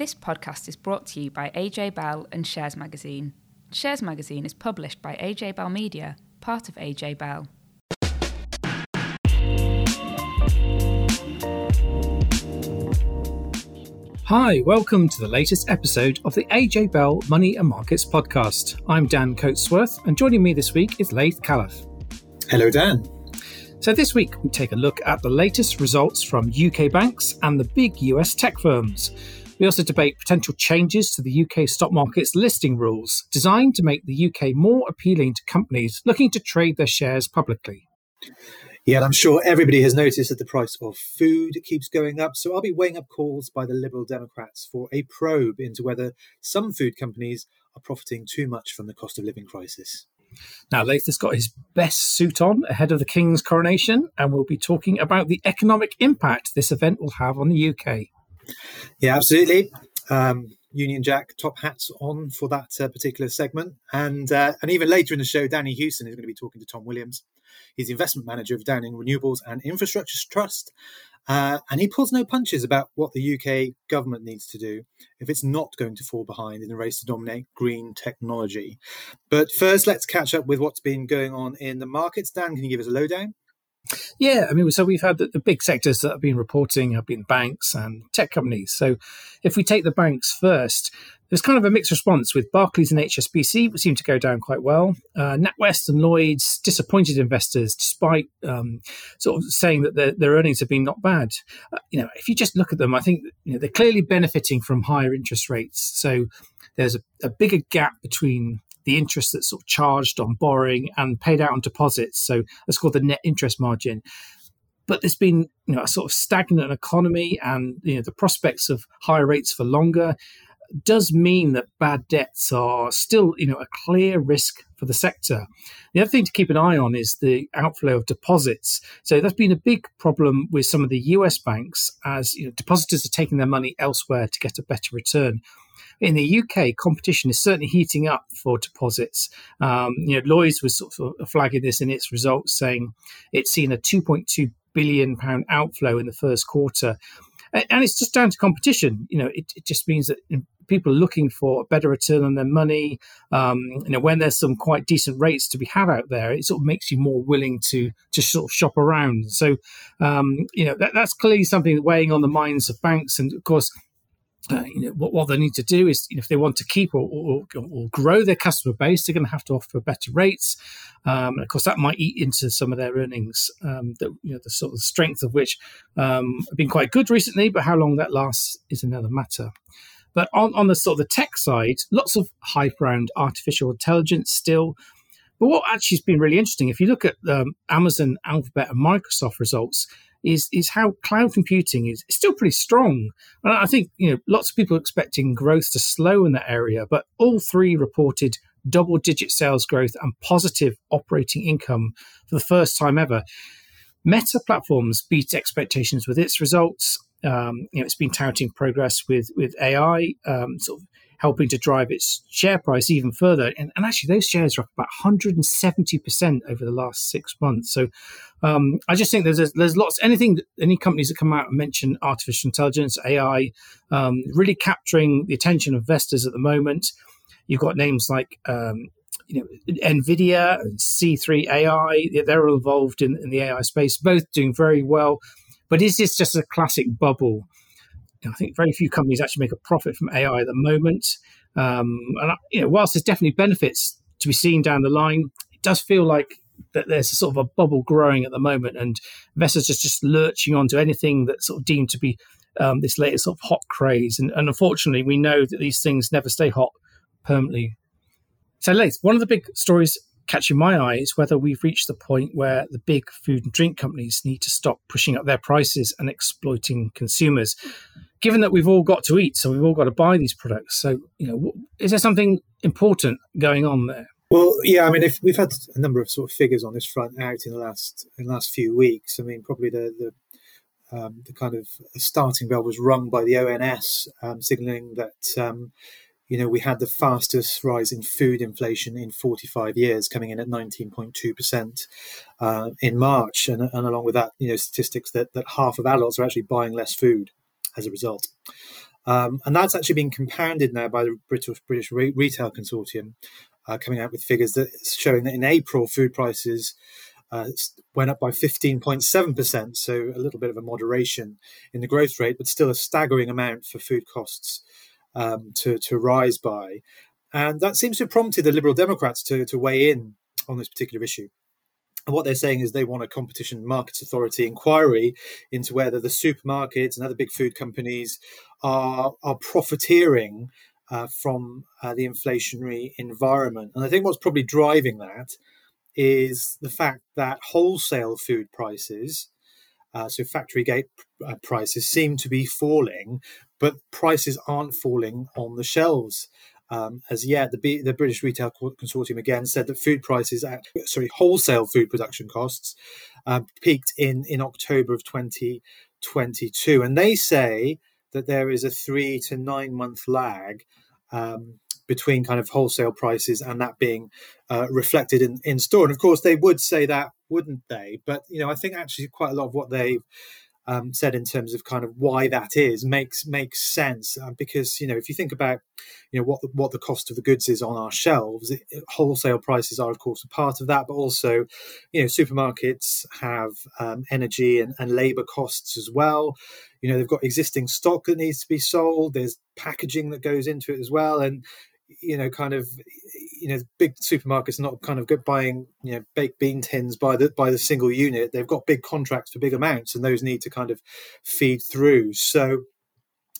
This podcast is brought to you by AJ Bell and Shares Magazine. Shares Magazine is published by AJ Bell Media, part of AJ Bell. Hi, welcome to the latest episode of the AJ Bell Money and Markets podcast. I'm Dan Coatsworth, and joining me this week is Laith Khalaf. Hello, Dan. So, this week we take a look at the latest results from UK banks and the big US tech firms. We also debate potential changes to the UK stock market's listing rules, designed to make the UK more appealing to companies looking to trade their shares publicly. Yeah, and I'm sure everybody has noticed that the price of food keeps going up. So I'll be weighing up calls by the Liberal Democrats for a probe into whether some food companies are profiting too much from the cost of living crisis. Now, Laith has got his best suit on ahead of the King's coronation, and we'll be talking about the economic impact this event will have on the UK. Yeah, absolutely. Um, Union Jack top hats on for that uh, particular segment, and uh, and even later in the show, Danni Hewson is going to be talking to Tom Williams. He's the investment manager of Downing Renewables and Infrastructure Trust, uh, and he pulls no punches about what the UK government needs to do if it's not going to fall behind in the race to dominate green technology. But first, let's catch up with what's been going on in the markets. Dan, can you give us a lowdown? Yeah, I mean, so we've had the, the, big sectors that have been reporting have been banks and tech companies. So if we take the banks first, there's kind of a mixed response with Barclays and HSBC which seem to go down quite well. Uh, NatWest and Lloyds disappointed investors despite um, sort of saying that their, their, earnings have been not bad. Uh, you know, if you just look at them, I think you know, they're clearly benefiting from higher interest rates. So there's a, a bigger gap between the interest that's sort of charged on borrowing and paid out on deposits. So that's called the net interest margin. But there's been you know, a sort of stagnant economy and you know, the prospects of higher rates for longer does mean that bad debts are still you know, a clear risk for the sector. The other thing to keep an eye on is the outflow of deposits. So that's been a big problem with some of the US banks as you know, depositors are taking their money elsewhere to get a better return in the UK, competition is certainly heating up for deposits. Um, you know, Lloyd's was sort of flagging this in its results, saying it's seen a 2.2 billion pound outflow in the first quarter, and it's just down to competition. You know, it, it just means that people are looking for a better return on their money. Um, you know, when there's some quite decent rates to be had out there, it sort of makes you more willing to to sort of shop around. So, um, you know, that, that's clearly something weighing on the minds of banks, and of course uh, you know, what, what they need to do is, you know, if they want to keep or, or, or, grow their customer base, they're going to have to offer better rates. Um, and of course, that might eat into some of their earnings. Um, that you know, the sort of strength of which um, have been quite good recently, but how long that lasts is another matter. But on, on the sort of the tech side, lots of hype around artificial intelligence still. But what actually has been really interesting, if you look at um, Amazon, Alphabet, and Microsoft results, is is how cloud computing is still pretty strong. And I think you know lots of people expecting growth to slow in that area, but all three reported double digit sales growth and positive operating income for the first time ever. Meta platforms beat expectations with its results. Um, you know, it's been touting progress with with AI, um, sort of helping to drive its share price even further. And, and actually, those shares are up about 170% over the last six months. So um, I just think there's there's lots anything any companies that come out and mention artificial intelligence, AI, um, really capturing the attention of investors at the moment. You've got names like um, you know, Nvidia and C3 AI, they're all involved in, in the AI space, both doing very well. But is this just a classic bubble? I think very few companies actually make a profit from AI at the moment. Um, and you know, whilst there's definitely benefits to be seen down the line, it does feel like that there's a sort of a bubble growing at the moment, and investors just just lurching onto anything that's sort of deemed to be um, this latest sort of hot craze. And, and, unfortunately, we know that these things never stay hot permanently. So, Laith, one of the big stories catching my eye is whether we've reached the point where the big food and drink companies need to stop pushing up their prices and exploiting consumers given that we've all got to eat, so we've all got to buy these products. So, you know, is there something important going on there? Well, yeah, I mean, if we've had a number of sort of figures on this front out in the last in the last few weeks. I mean, probably the the, um, the kind of starting bell was rung by the ONS, um, signalling that um, you know we had the fastest rise in food inflation in 45 years, coming in at 19.2 percent uh, in March, and, and along with that, you know, statistics that that half of adults are actually buying less food as a result. Um, and that's actually been compounded now by the British, British Re- Retail Consortium, uh, coming out with figures that showing that in April food prices uh, went up by 15.7%, so a little bit of a moderation in the growth rate, but still a staggering amount for food costs um, to, to rise by. And that seems to have prompted the Liberal Democrats to, to weigh in on this particular issue. And what they're saying is they want a competition markets authority inquiry into whether the supermarkets and other big food companies are, are profiteering uh, from uh, the inflationary environment. And I think what's probably driving that is the fact that wholesale food prices, uh, so factory gate uh, prices, seem to be falling, but prices aren't falling on the shelves. Um, as yet, the, the British Retail Consortium again said that food prices at sorry wholesale food production costs uh, peaked in in October of 2022, and they say that there is a three to nine month lag um, between kind of wholesale prices and that being uh, reflected in, in store. And of course, they would say that, wouldn't they? But you know, I think actually quite a lot of what they've um, said in terms of kind of why that is makes makes sense uh, because you know if you think about you know what the, what the cost of the goods is on our shelves, it, wholesale prices are of course a part of that, but also you know supermarkets have um, energy and, and labour costs as well. You know they've got existing stock that needs to be sold. There's packaging that goes into it as well, and you know, kind of, you know, big supermarkets not kind of good buying, you know, baked bean tins by the by the single unit. They've got big contracts for big amounts, and those need to kind of feed through. So,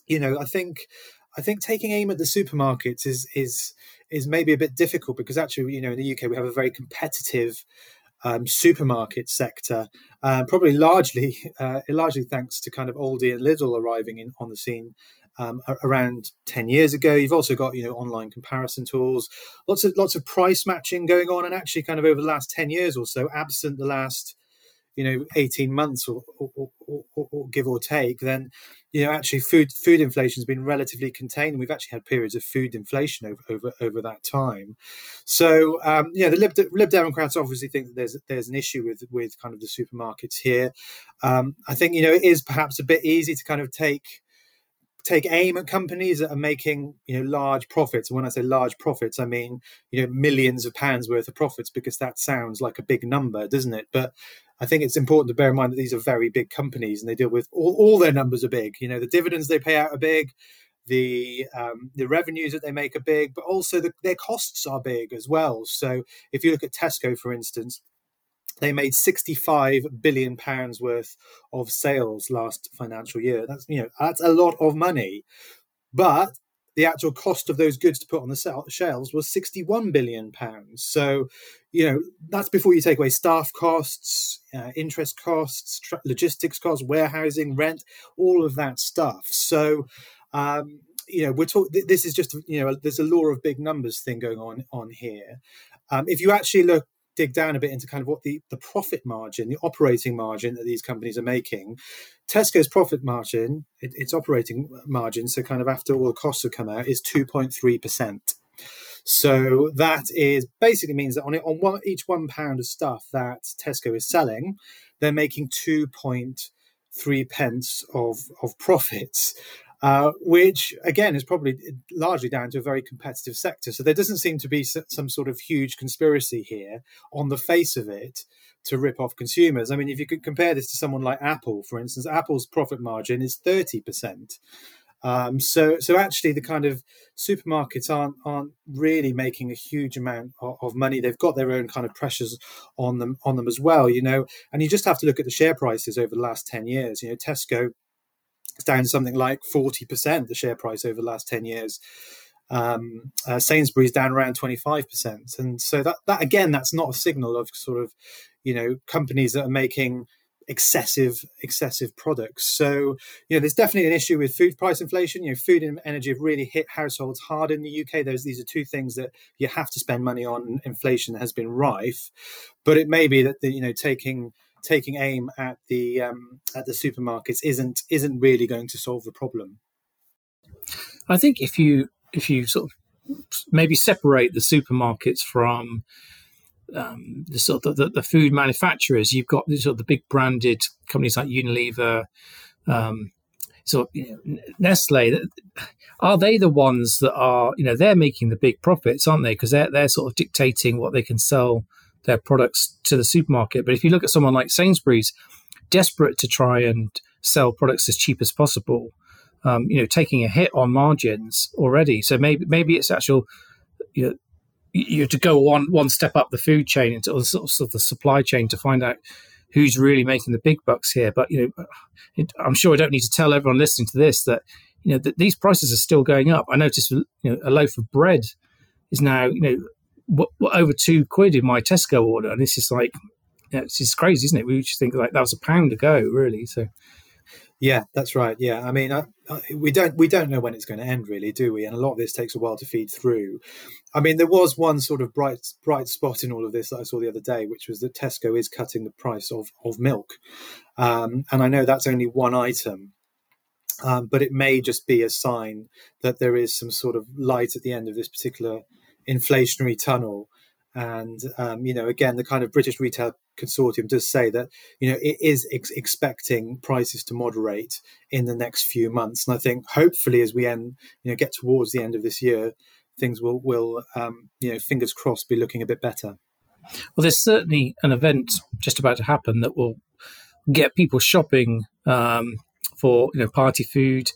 you know, I think I think taking aim at the supermarkets is is is maybe a bit difficult because actually, you know, in the UK we have a very competitive um, supermarket sector, uh, probably largely uh, largely thanks to kind of Aldi and Lidl arriving in on the scene um, around 10 years ago. You've also got, you know, online comparison tools, lots of lots of price matching going on. And actually kind of over the last 10 years or so, absent the last, you know, 18 months or, or, or, or give or take, then, you know, actually food food inflation has been relatively contained. And we've actually had periods of food inflation over over, over that time. So, um, yeah, the Lib, Lib Democrats obviously think that there's there's an issue with with kind of the supermarkets here. Um, I think, you know, it is perhaps a bit easy to kind of take take aim at companies that are making you know large profits. And when i say large profits i mean you know millions of pounds worth of profits because that sounds like a big number doesn't it? But i think it's important to bear in mind that these are very big companies and they deal with all, all their numbers are big. You know the dividends they pay out are big the um, the revenues that they make are big but also the, their costs are big as well. So if you look at tesco for instance they made 65 billion pounds worth of sales last financial year. That's you know that's a lot of money, but the actual cost of those goods to put on the shelves was 61 billion pounds. So, you know, that's before you take away staff costs, uh, interest costs, logistics costs, warehousing, rent, all of that stuff. So, um, you know, we're talking. This is just you know, there's a law of big numbers thing going on on here. Um, if you actually look dig down a bit into kind of what the, the profit margin, the operating margin that these companies are making, Tesco's profit margin, it, its operating margin, so kind of after all the costs have come out, is 2.3%. So that is basically means that on it, on one, each one pound of stuff that Tesco is selling, they're making 2.3 pence of, of profits. Uh, which again is probably largely down to a very competitive sector. So there doesn't seem to be some sort of huge conspiracy here on the face of it to rip off consumers. I mean, if you could compare this to someone like Apple, for instance, Apple's profit margin is 30%. Um, so, so actually, the kind of supermarkets aren't aren't really making a huge amount of, of, money. They've got their own kind of pressures on them on them as well, you know. And you just have to look at the share prices over the last ten years. You know, Tesco it's down something like 40%, the share price over the last 10 years. Um, uh, Sainsbury's down around 25%. And so that, that, again, that's not a signal of sort of, you know, companies that are making excessive excessive products. So you know there's definitely an issue with food price inflation. You know food and energy have really hit households hard in the uk There's, these are two things that you have to spend money on. Inflation has been rife. But it may be that the, you know taking taking aim at the um, at the supermarkets isn't isn't really going to solve the problem. I think if you if you sort of maybe separate the supermarkets from um, the sort of the, the, food manufacturers, you've got the sort of the big branded companies like Unilever, um, so you know, Nestle, are they the ones that are, you know, they're making the big profits, aren't they? Because they're, they're sort of dictating what they can sell their products to the supermarket. But if you look at someone like Sainsbury's, desperate to try and sell products as cheap as possible, um, you know, taking a hit on margins already. So maybe maybe it's actual, you know, you to go one one step up the food chain into the sort of the supply chain to find out who's really making the big bucks here. But you know, I'm sure I don't need to tell everyone listening to this that you know that these prices are still going up. I noticed you know a loaf of bread is now you know what, what, over two quid in my Tesco order, and this is like yeah, this is crazy, isn't it? We just think like that was a pound ago, really. So yeah, that's right. Yeah, I mean, I, I, we don't we don't know when it's going to end, really, do we? And a lot of this takes a while to feed through. I mean, there was one sort of bright bright spot in all of this that I saw the other day, which was that Tesco is cutting the price of of milk, um, and I know that's only one item. Um, but it may just be a sign that there is some sort of light at the end of this particular inflationary tunnel. And um, you know again the kind of british retail consortium does say that you know it is ex- expecting prices to moderate in the next few months. And i think hopefully as we end you know get towards the end of this year things will will um, you know fingers crossed be looking a bit better. Well there's certainly an event just about to happen that will get people shopping um, for you know party food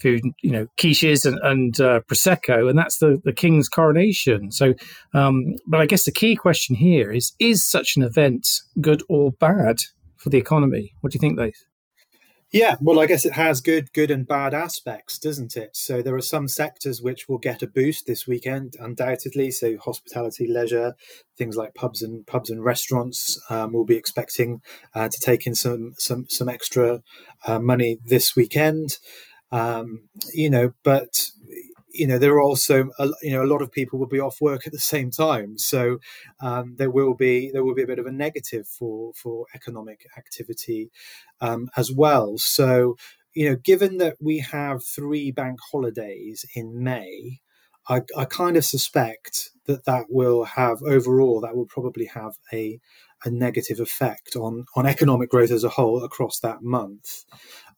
food, you know, quiches and, and uh, prosecco, and that's the the king's coronation. So, um, but I guess the key question here is: is such an event good or bad for the economy? What do you think, Laith? Yeah, well, I guess it has good, good and bad aspects, doesn't it? So there are some sectors which will get a boost this weekend, undoubtedly. So hospitality, leisure, things like pubs and pubs and restaurants um, will be expecting uh, to take in some some some extra uh, money this weekend. Um, you know, but you know there are also a, you know a lot of people will be off work at the same time, so um, there will be there will be a bit of a negative for for economic activity um, as well. So you know, given that we have three bank holidays in May. I, I kind of suspect that that will have overall that will probably have a a negative effect on on economic growth as a whole across that month.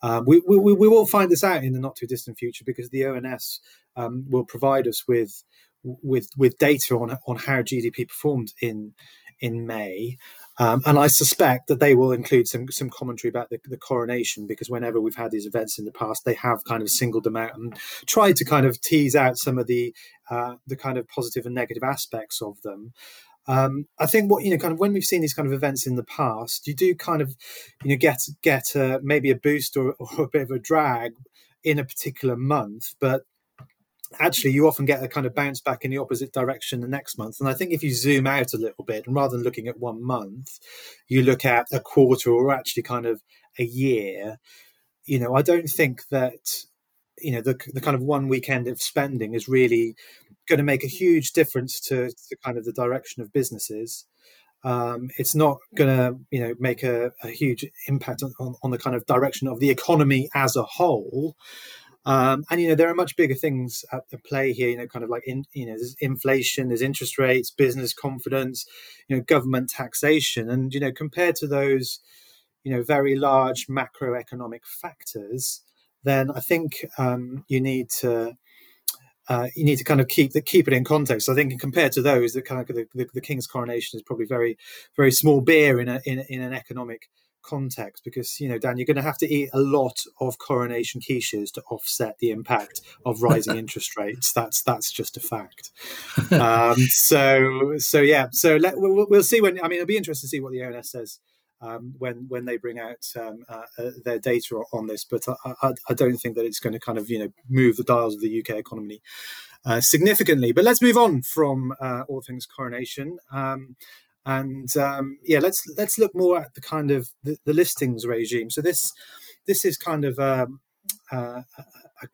Um, we, we, we will find this out in the not too distant future because the ONS um, will provide us with with with data on on how GDP performed in in May. Um, and I suspect that they will include some some commentary about the, the, coronation because whenever we've had these events in the past, they have kind of singled them out and tried to kind of tease out some of the uh, the kind of positive and negative aspects of them. Um, I think what you know, kind of when we've seen these kind of events in the past, you do kind of you know get get uh, maybe a boost or, or a bit of a drag in a particular month, but actually you often get a kind of bounce back in the opposite direction the next month. And I think if you zoom out a little bit and rather than looking at one month, you look at a quarter or actually kind of a year. You know, I don't think that you know the the kind of one weekend of spending is really going to make a huge difference to, to kind of the direction of businesses. Um, it's not going to, you know, make a, a huge impact on, on, the kind of direction of the economy as a whole. Um, and you know, there are much bigger things at play here. You know, kind of like in, you know, there's inflation, there's interest rates, business confidence, you know, government taxation, and you know, compared to those, you know, very large macroeconomic factors, then I think um, you need to uh, you need to kind of keep the, keep it in context. I think compared to those, the kind of the, the, the, king's coronation is probably very very small beer in a in, in an economic context because you know Dan, you're going to have to eat a lot of coronation quiches to offset the impact of rising interest rates. That's that's just a fact. Um, so so yeah, so let, we'll, we'll see when. I mean, it'll be interesting to see what the ONS says um, when when they bring out um, uh, uh, their data on this. But I, I, I, don't think that it's going to kind of you know move the dials of the UK economy uh, significantly. But let's move on from uh, all things coronation. Um, and um, yeah, let's let's look more at the kind of the, the listings regime. So this this is kind of um, uh,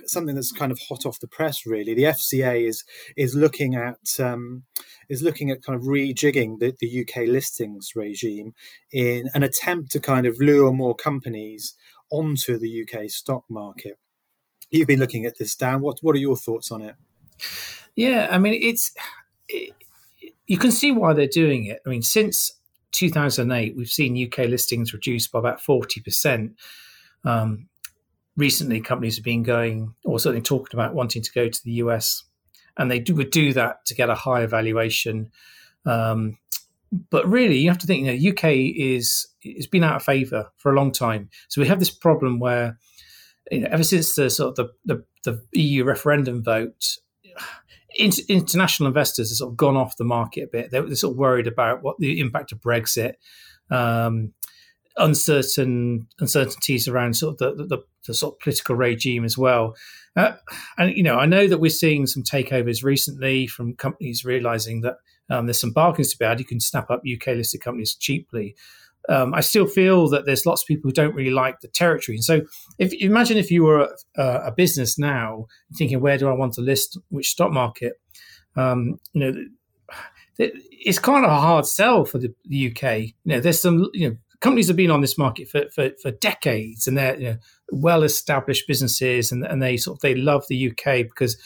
something that's kind of hot off the press. Really, the FCA is is looking at um, is looking at kind of rejigging the, the UK listings regime in an attempt to kind of lure more companies onto the UK stock market. You've been looking at this, Dan. What what are your thoughts on it? Yeah, I mean, it's it, you can see why they're doing it. I mean, since 2008, we've seen UK listings reduced by about 40%. Um, recently companies have been going, or certainly talking about wanting to go to the US, and they do, would do that to get a higher valuation. Um, but really, you have to think. You know, UK is has been out of favour for a long time, so we have this problem where, you know, ever since the sort of the the, the EU referendum vote, international investors have sort of gone off the market a bit. They're, they're sort of worried about what the impact of Brexit. Um, uncertain uncertainties around sort of the, the, the sort of political regime as well. Uh, and you know, I know that we're seeing some takeovers recently from companies realizing that um, there's some bargains to be had. You can snap up UK listed companies cheaply. Um, I still feel that there's lots of people who don't really like the territory. And so, if imagine if you were a, a business now thinking, where do I want to list which stock market? Um, you know, it's kind of a hard sell for the, the UK. You know, there's some you know companies have been on this market for, for, for decades and they're you know, well established businesses and, and they sort of they love the UK because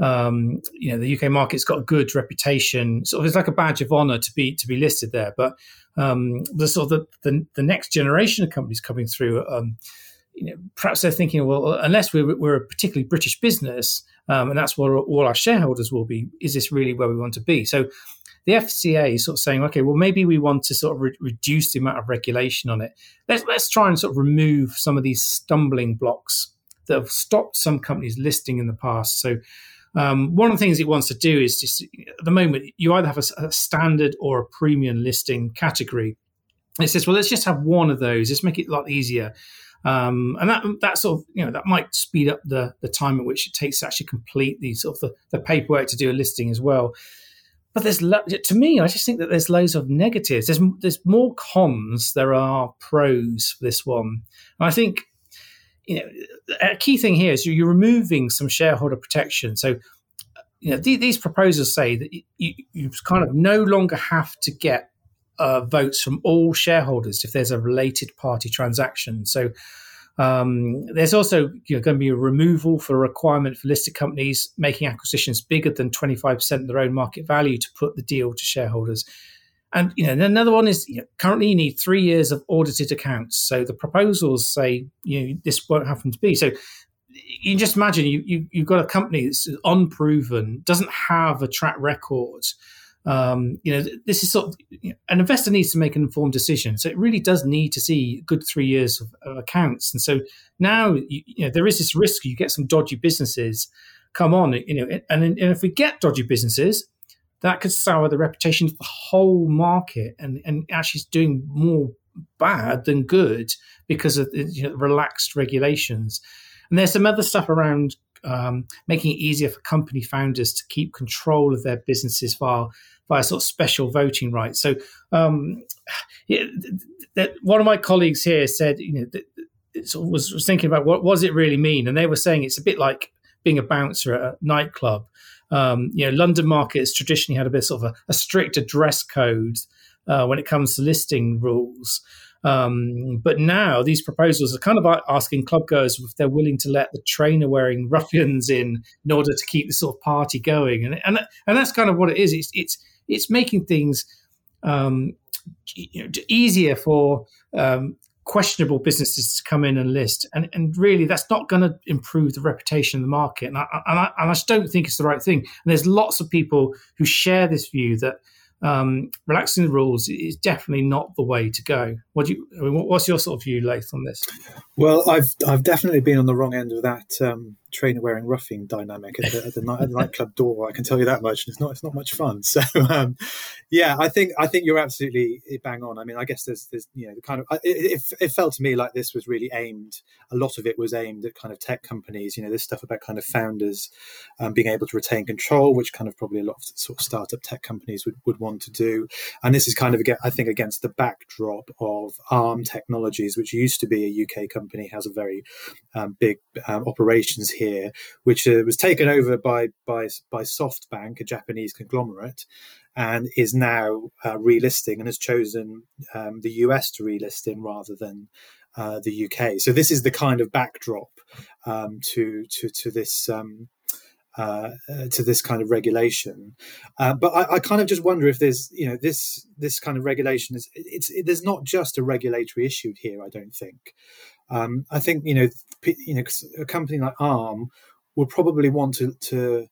um, you know the UK market's got a good reputation. Sort of it's like a badge of honor to be to be listed there. But um, the sort of the, the, the next generation of companies coming through, um, you know, perhaps they're thinking, well, unless we're, we're a particularly British business, um, and that's where all our shareholders will be, is this really where we want to be? So the FCA is sort of saying, okay, well, maybe we want to sort of re- reduce the amount of regulation on it. Let's, let's try and sort of remove some of these stumbling blocks that have stopped some companies listing in the past. So, um, one of the things it wants to do is just at the moment, you either have a, a standard or a premium listing category. It says, well, let's just have one of those. Let's make it a lot easier. Um, and that that sort of you know that might speed up the the time at which it takes to actually complete the sort of the, the paperwork to do a listing as well but there's lo- to me, I just think that there's loads of negatives. There's there's more cons there are pros for this one. And I think you know a key thing here is you're removing some shareholder protection. So you know th- these proposals say that you, you kind of no longer have to get uh, votes from all shareholders if there's a related party transaction. So um, there's also you know, going to be a removal for a requirement for listed companies making acquisitions bigger than 25% of their own market value to put the deal to shareholders. And you know, another one is you know, currently you need three years of audited accounts. So the proposals say you know this won't happen to be. So you just imagine you, you you've got a company that's unproven, doesn't have a track record, um, you know, this is sort of you know, an investor needs to make an informed decision. So it really does need to see good three years of, of accounts. And so now, you, you, know, there is this risk you get some dodgy businesses come on, you know, and, and if we get dodgy businesses, that could sour the reputation of the whole market and, and actually is doing more bad than good because of you know, relaxed regulations. And there's some other stuff around um, making it easier for company founders to keep control of their businesses while via sort of special voting rights. So, um, yeah, one of my colleagues here said, you know, that, was, was thinking about what, what does it really mean, and they were saying it's a bit like being a bouncer at a nightclub. Um, you know, London markets traditionally had a bit sort of a, a stricter dress code uh, when it comes to listing rules. Um, but now these proposals are kind of asking clubgoers if they're willing to let the trainer wearing ruffians in in order to keep the sort of party going, and and and that's kind of what it is. It's it's it's making things um, you know, easier for um, questionable businesses to come in and list. And, and really, that's not going to improve the reputation of the market. And I, and, I, and I just don't think it's the right thing. And there's lots of people who share this view that um, relaxing the rules is definitely not the way to go. What do you? I mean, what's your sort of view, Laith, on this? Well, I've I've definitely been on the wrong end of that um, trainer wearing roughing dynamic at the, at the, night, at the nightclub door. I can tell you that much. It's not it's not much fun. So um, yeah, I think I think you're absolutely bang on. I mean, I guess there's there's you know the kind of it, it, it, felt to me like this was really aimed. A lot of it was aimed at kind of tech companies. You know, this stuff about kind of founders um, being able to retain control, which kind of probably a lot of sort of startup tech companies would, would want to do. And this is kind of I think against the backdrop of ARM Technologies, which used to be a UK company, has a very um, big um, operations here here, which uh, was taken over by by by SoftBank, a Japanese conglomerate, and is now uh, relisting and has chosen um, the US to relist in rather than uh, the UK. So this is the kind of backdrop um, to to to this. Um, uh, to this kind of regulation, uh, but I, I, kind of just wonder if there's, you know, this this kind of regulation is it's it, there's not just a regulatory issue here. I don't think Um, I think you know, you know, a company like ARM would probably want to, to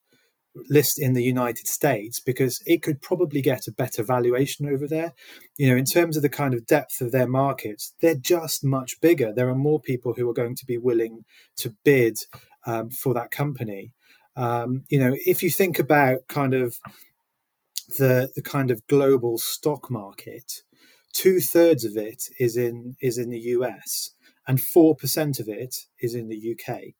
list in the United States because it could probably get a better valuation over there. You know, in terms of the kind of depth of their markets, they're just much bigger. There are more people who are going to be willing to bid um, for that company. Um, you know, if you think about kind of the the kind of global stock market, two thirds of it is in is in the US, and four percent of it is in the UK.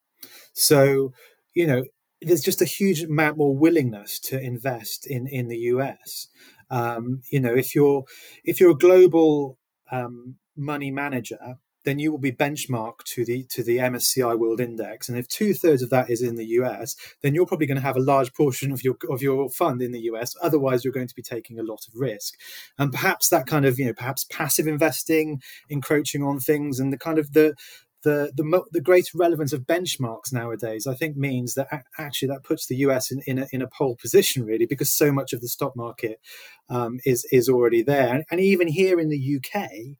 So, you know, there's just a huge amount more willingness to invest in in the US. Um, you know, if you're if you're a global um, money manager, then you will be benchmarked to the to the MSCI World Index, and if two thirds of that is in the US, then you're probably going to have a large portion of your of your fund in the US. Otherwise, you're going to be taking a lot of risk, and perhaps that kind of you know perhaps passive investing, encroaching on things, and the kind of the the the the greater relevance of benchmarks nowadays, I think, means that actually that puts the US in in a, in a pole position really, because so much of the stock market um, is is already there, and, and even here in the UK,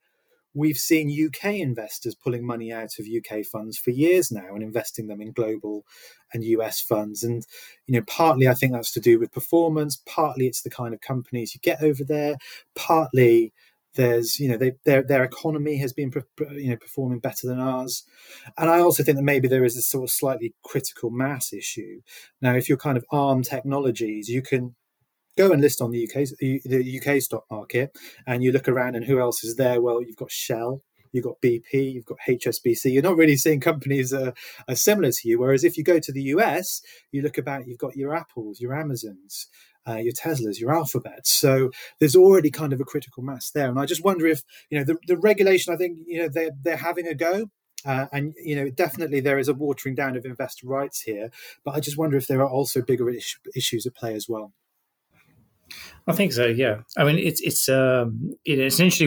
we've seen UK investors pulling money out of UK funds for years now and investing them in global and US funds. And, you know, partly I think that's to do with performance, partly it's the kind of companies you get over there, partly there's you know they, their their economy has been you know performing better than ours and i also think that maybe there is a sort of slightly critical mass issue now if you're kind of arm technologies you can go and list on the UK the UK stock market, and you look around and who else is there? Well, you've got Shell, you've got BP, you've got HSBC. You're not really seeing companies uh, are similar to you. Whereas if you go to the US, you look about, you've got your Apples, your Amazons. Uh, your Teslas, your Alphabets. So there's already kind of a critical mass there, and I just wonder if you know the, the regulation. I think you know they're they're having a go, uh, and you know, definitely there is a watering down of investor rights here. But I just wonder if there are also bigger is- issues at play as well. I think so. Yeah. I mean, it's it's um,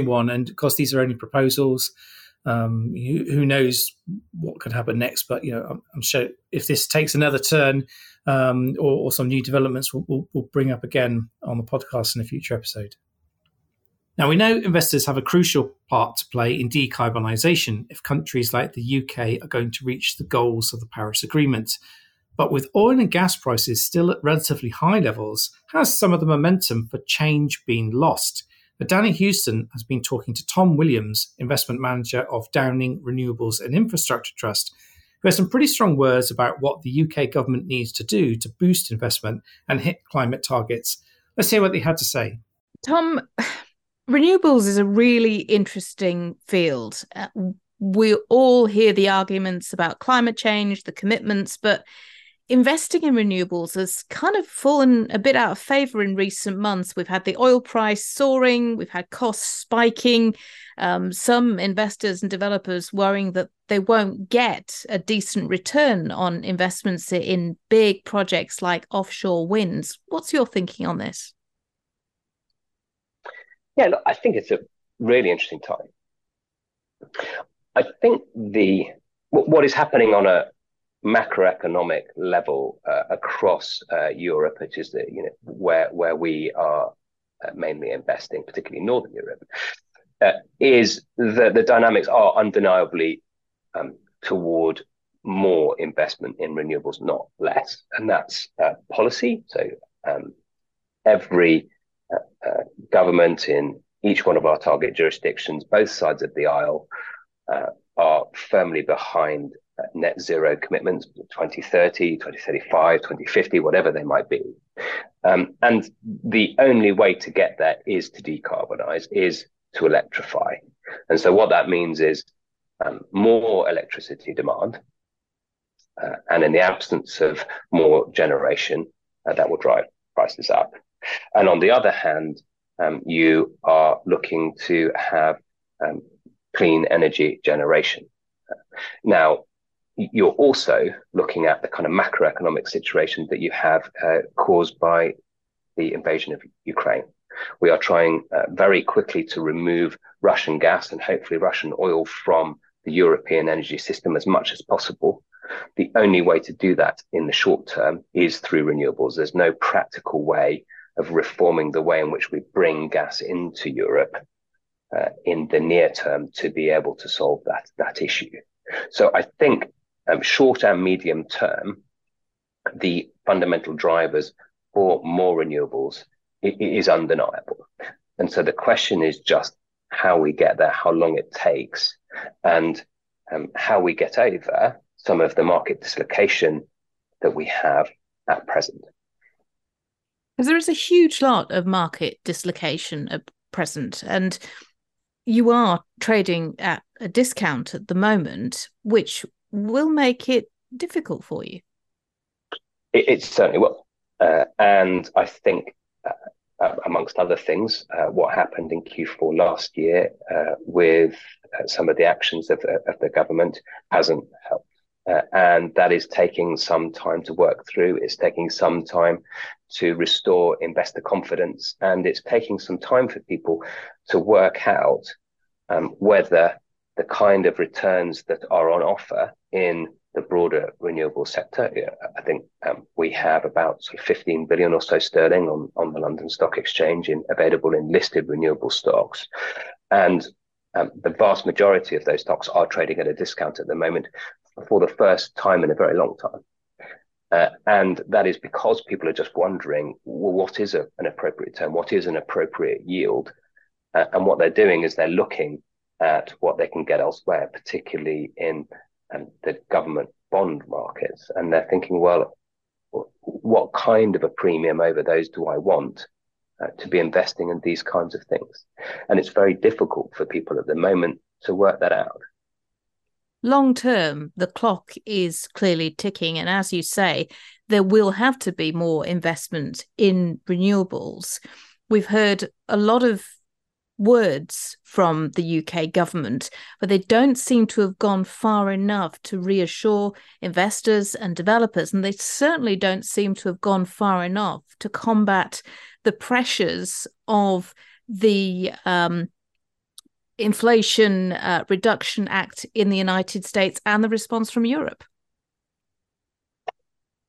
one, and of course, these are only proposals. Um, who, who, knows what could happen next? But you know, I'm, I'm sure if this takes another turn um, or, or, some new developments, we'll, we'll, we'll bring up again on the podcast in a future episode. Now, we know investors have a crucial part to play in decarbonisation if countries like the UK are going to reach the goals of the Paris Agreement. But with oil and gas prices still at relatively high levels, has some of the momentum for change been lost? But Danni Hewson has been talking to Tom Williams, investment manager of Downing Renewables and Infrastructure Trust, who has some pretty strong words about what the UK government needs to do to boost investment and hit climate targets. Let's hear what they had to say. Tom, renewables is a really interesting field. Uh, we all hear the arguments about climate change, the commitments, but investing in renewables has kind of fallen a bit out of favor in recent months. We've had the oil price soaring, we've had costs spiking. Um, some investors and developers worrying that they won't get a decent return on investments in big projects like offshore winds. What's your thinking on this? Yeah, look, I think it's a really interesting time. I think the what is happening on a macroeconomic level uh, across uh, Europe, which is the you know where where we are uh, mainly investing, particularly Northern Europe, uh, is that the dynamics are undeniably um, toward more investment in renewables, not less, and that's uh, policy. So um, every government in each one of our target jurisdictions, both sides of the aisle, are firmly behind net zero commitments 2030 2035 2050 whatever they might be. Um, and the only way to get there is to decarbonize is to electrify. And so what that means is um, more electricity demand uh, and in the absence of more generation uh, that will drive prices up. And on the other hand um, you are looking to have um, clean energy generation. Now, you're also looking at the kind of macroeconomic situation that you have uh, caused by the invasion of Ukraine. We are trying uh, very quickly to remove Russian gas and hopefully Russian oil from the European energy system as much as possible. The only way to do that in the short term is through renewables. There's no practical way of reforming the way in which we bring gas into Europe uh, in the near term to be able to solve that that issue. So I think short and medium term, the fundamental drivers for more renewables is undeniable. And so the question is just how we get there, how long it takes, and um, how we get over some of the market dislocation that we have at present. Because there is a huge lot of market dislocation at present, and you are trading at a discount at the moment, which will make it difficult for you. It, it certainly will. Uh, and I think, uh, uh, amongst other things, uh, what happened in Q4 last year uh, with uh, some of the actions of, of the government hasn't helped. and that is taking some time to work through. It's taking some time to restore investor confidence. And it's taking some time for people to work out um, whether the kind of returns that are on offer in the broader renewable sector. I think um, we have about sort of 15 billion or so sterling on, on the London Stock Exchange in available in listed renewable stocks. And um, the vast majority of those stocks are trading at a discount at the moment for the first time in a very long time. Uh, and that is because people are just wondering, well, what is a, an appropriate term? What is an appropriate yield? Uh, and what they're doing is they're looking at what they can get elsewhere, particularly in um, the government bond markets. And they're thinking, well, what kind of a premium over those do I want uh, to be investing in these kinds of things? And it's very difficult for people at the moment to work that out. Long term, the clock is clearly ticking. And as you say, there will have to be more investment in renewables. We've heard a lot of words from the UK government, but they don't seem to have gone far enough to reassure investors and developers. And they certainly don't seem to have gone far enough to combat the pressures of the um, Inflation uh, Reduction Act in the United States and the response from Europe.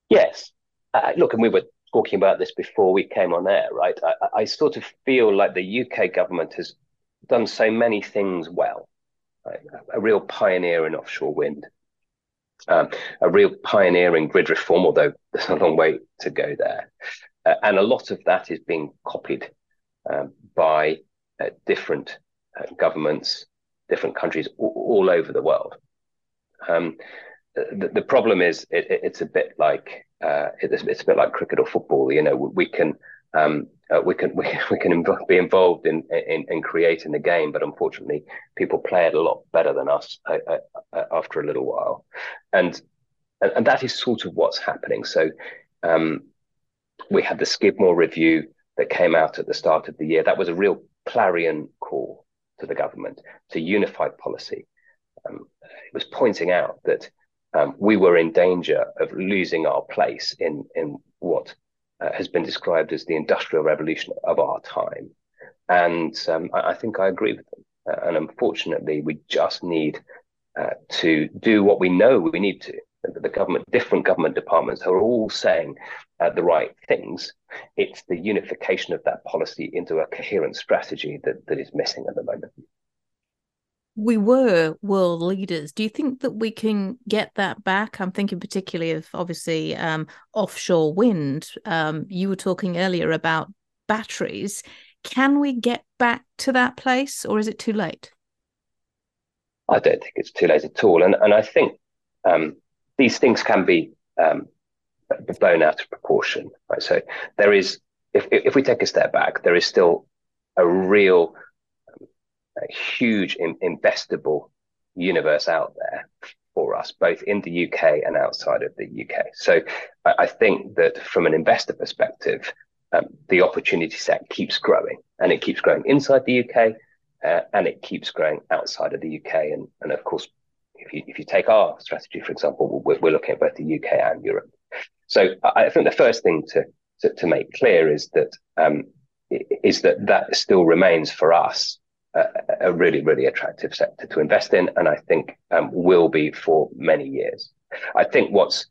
Yes. Uh, look, and we were talking about this before we came on air, right? I, I sort of feel like the UK government has done so many things well. Right? A real pioneer in offshore wind, um, a real pioneer in grid reform, although there's a long way to go there. Uh, and a lot of that is being copied um, by uh, different uh, governments, different countries all, all over the world. Um, the, the, problem is it, it's a bit like uh, it's, it's, a bit like cricket or football. You know, we can um, uh, we can we, we can inv- be involved in, in, in creating the game, but unfortunately, people play it a lot better than us uh, uh, uh after a little while, and, and, and that is sort of what's happening. So, um, we had the Skidmore review that came out at the start of the year. That was a real clarion call to the government to unify policy. Um, it was pointing out that um, we were in danger of losing our place in in what uh, has been described as the industrial revolution of our time. And um, I, I, think I agree with them. Uh, and unfortunately, we just need uh, to do what we know we need to. The government, different government departments are all saying uh, the right things. It's the unification of that policy into a coherent strategy that, that is missing at the moment we were world leaders. Do you think that we can get that back? I'm thinking particularly of obviously um, offshore wind. Um, you were talking earlier about batteries. Can we get back to that place, or is it too late? I don't think it's too late at all, and and I think um, these things can be um, blown out of proportion. Right? So there is, if if we take a step back, there is still a real huge in, investable universe out there for us, both in the UK and outside of the UK. So I, I think that from an investor perspective, um, the opportunity set keeps growing and it keeps growing inside the UK uh, and it keeps growing outside of the UK. And, and of course, if you, if you take our strategy, for example, we're, we're looking at both the UK and Europe. So I think the first thing to, to, to make clear is that um, is that that still remains for us a, really, really attractive sector to invest in, and I think um, will be for many years. I think what's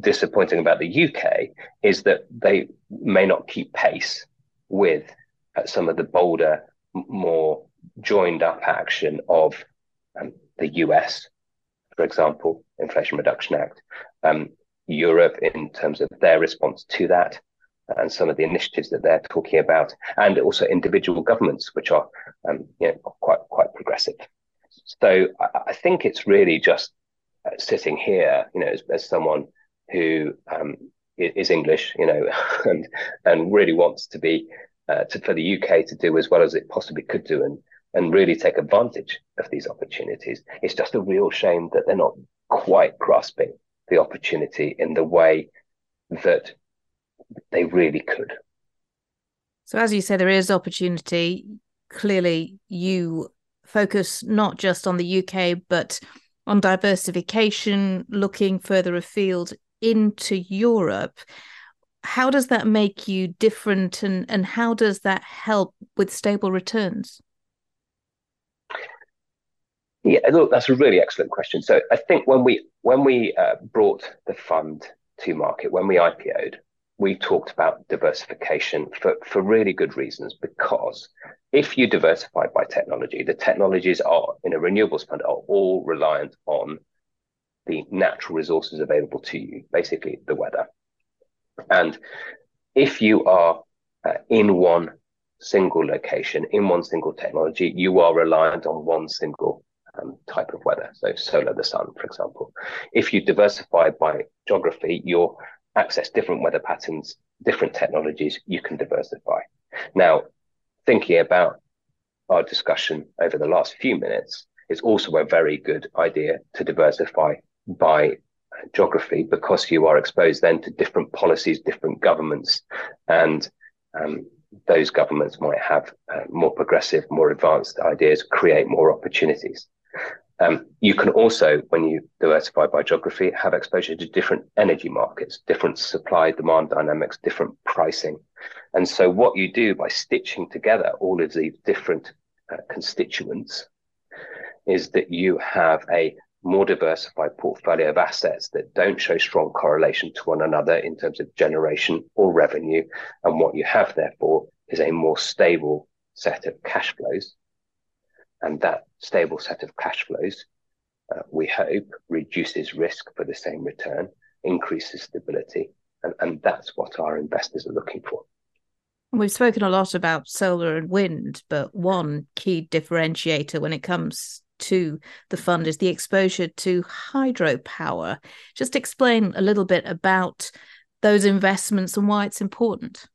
disappointing about the UK is that they may not keep pace with uh, some of the bolder, more joined up action of um, the US, for for example, Inflation Reduction Act, um, Europe in terms of their response to that, and some of the initiatives that they're talking about, and also individual governments, which are um, you know, quite quite progressive. So I, I think it's really just uh, sitting here, you know, as, as someone who um, is English, you know, and and really wants to be uh, to, for the UK to do as well as it possibly could do, and and really take advantage of these opportunities. It's just a real shame that they're not quite grasping the opportunity in the way that they really could. So, as you say, there is opportunity. Clearly, you focus not just on the UK, but on diversification, looking further afield into Europe. How does that make you different, and, and how does that help with stable returns? Yeah, look, that's a really excellent question. So I think when we when we uh, brought the fund to market, when we IPO'd, we talked about diversification for, for really good reasons. Because if you diversify by technology, the technologies are in a renewables fund are all reliant on the natural resources available to you, basically the weather. And if you are uh, in one single location, in one single technology, you are reliant on one single um, type of weather. So solar, the sun, for example. If you diversify by geography, you access different weather patterns, different technologies, you can diversify. Now, thinking about our discussion over the last few minutes, it's also a very good idea to diversify by geography because you are exposed then to different policies, different governments, and um, those governments might have uh, more progressive, more advanced ideas, create more opportunities. Um, you can also, when you diversify by geography, have exposure to different energy markets, different supply demand dynamics, different pricing. And so, what you do by stitching together all of these different uh, constituents is that you have a more diversified portfolio of assets that don't show strong correlation to one another in terms of generation or revenue. And what you have, therefore, is a more stable set of cash flows and that stable set of cash flows, uh, we hope, reduces risk for the same return, increases stability. And, and that's what our investors are looking for. We've spoken a lot about solar and wind, but one key differentiator when it comes to the fund is the exposure to hydropower. Just explain a little bit about those investments and why it's important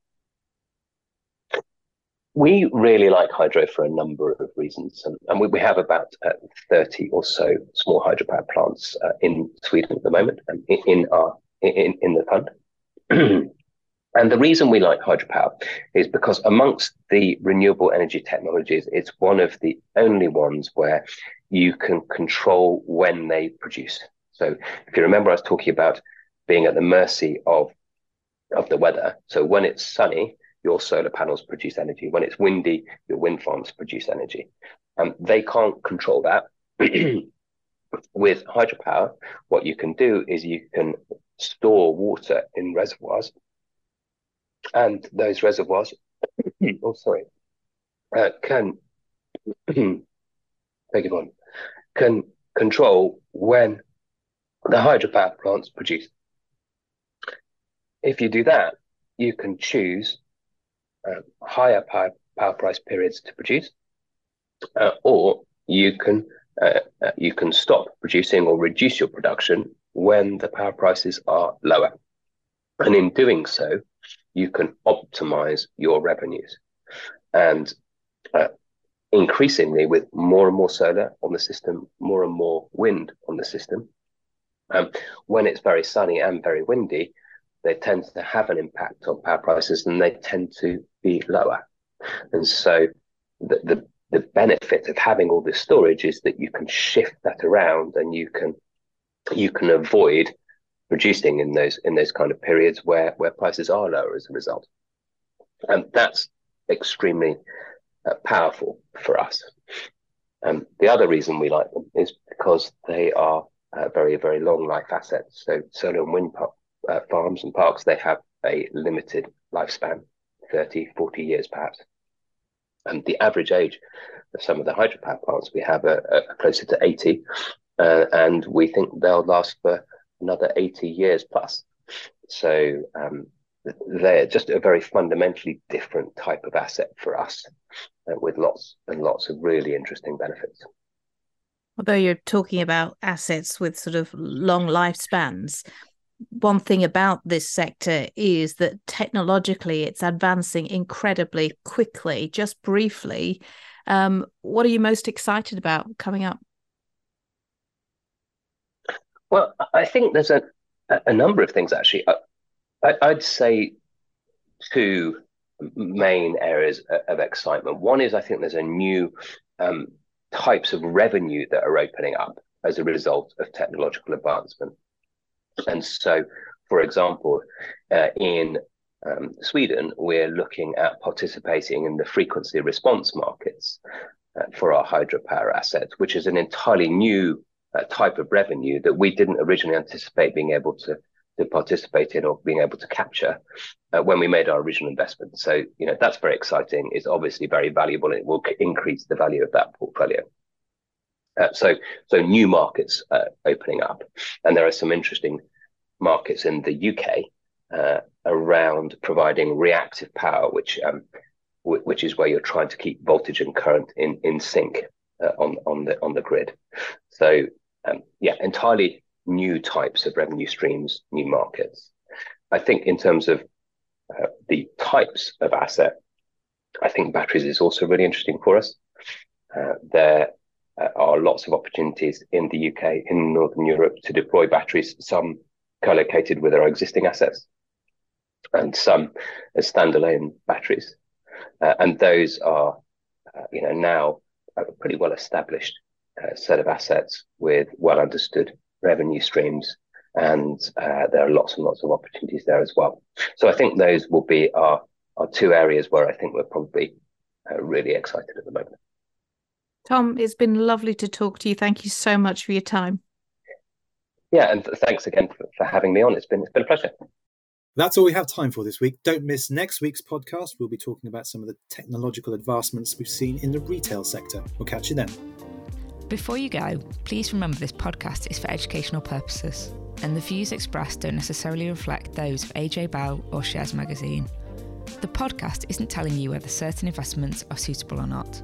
we really like hydro for a number of reasons, and, and we, we, have about uh, 30 or so small hydropower plants uh, in Sweden at the moment, um, in, in our in, in the fund. and the reason we like hydropower is because amongst the renewable energy technologies, it's one of the only ones where you can control when they produce. So if you remember, I was talking about being at the mercy of of the weather. So when it's sunny, your solar panels produce energy. When it's windy, your wind farms produce energy. Um, they can't control that. With hydropower, what you can do is you can store water in reservoirs, and those reservoirs, oh sorry, uh, can beg your pardon, can control when the hydropower plants produce. If you do that, you can choose uh, higher power, power price periods to produce, uh, or you can uh, uh, you can stop producing or reduce your production when the power prices are lower, and in doing so, you can optimize your revenues, and uh, increasingly with more and more solar on the system, more and more wind on the system. Um, when it's very sunny and very windy, they tend to have an impact on power prices and they tend to be lower. And so the, the, the benefit of having all this storage is that you can shift that around and you can you can avoid producing in those in those kind of periods where where prices are lower as a result. And that's extremely uh, powerful for us. And the other reason we like them is because they are uh, very, very long life assets. So solar and wind uh, farms and parks, they have a limited lifespan, 30, 40 years perhaps. And the average age of some of the hydropower plants we have are, are closer to 80. uh, and we think they'll last for another 80 years plus. So um, they're just a very fundamentally different type of asset for us uh, with lots and lots of really interesting benefits. Although you're talking about assets with sort of long lifespans, one thing about this sector is that technologically it's advancing incredibly quickly. Just briefly, um, what are you most excited about coming up? Well, I think there's a, a number of things actually. I, would say two main areas of excitement. One is I think there's a new um, types of revenue that are opening up as a result of technological advancement. And so, for example, uh, in um, Sweden, we're looking at participating in the frequency response markets uh, for our hydropower assets, which is an entirely new uh, type of revenue that we didn't originally anticipate being able to to participate in or being able to capture uh, when we made our original investment. So, you know, that's very exciting. It's obviously very valuable it will increase the value of that portfolio. Uh, so, so new markets uh, opening up, and there are some interesting markets in the UK uh, around providing reactive power, which um, w- which is where you're trying to keep voltage and current in in sync uh, on on the on the grid. So, um, yeah, entirely new types of revenue streams, new markets. I think in terms of uh, the types of asset, I think batteries is also really interesting for us. Uh, are lots of opportunities in the UK, in Northern Europe, to deploy batteries, some co-located with our existing assets, and some as standalone batteries. Uh, and those are, uh, you know, now a pretty well established uh, set of assets with well understood revenue streams. And uh, there are lots and lots of opportunities there as well. So I think those will be our, our two areas where I think we're probably uh, really excited at the moment. Tom, it's been lovely to talk to you. Thank you so much for your time. Yeah, and thanks again for, for having me on. It's been it's been a pleasure. That's all we have time for this week. Don't miss next week's podcast. We'll be talking about some of the technological advancements we've seen in the retail sector. We'll catch you then. Before you go, please remember this podcast is for educational purposes, and the views expressed don't necessarily reflect those of AJ Bell or Shares Magazine. The podcast isn't telling you whether certain investments are suitable or not.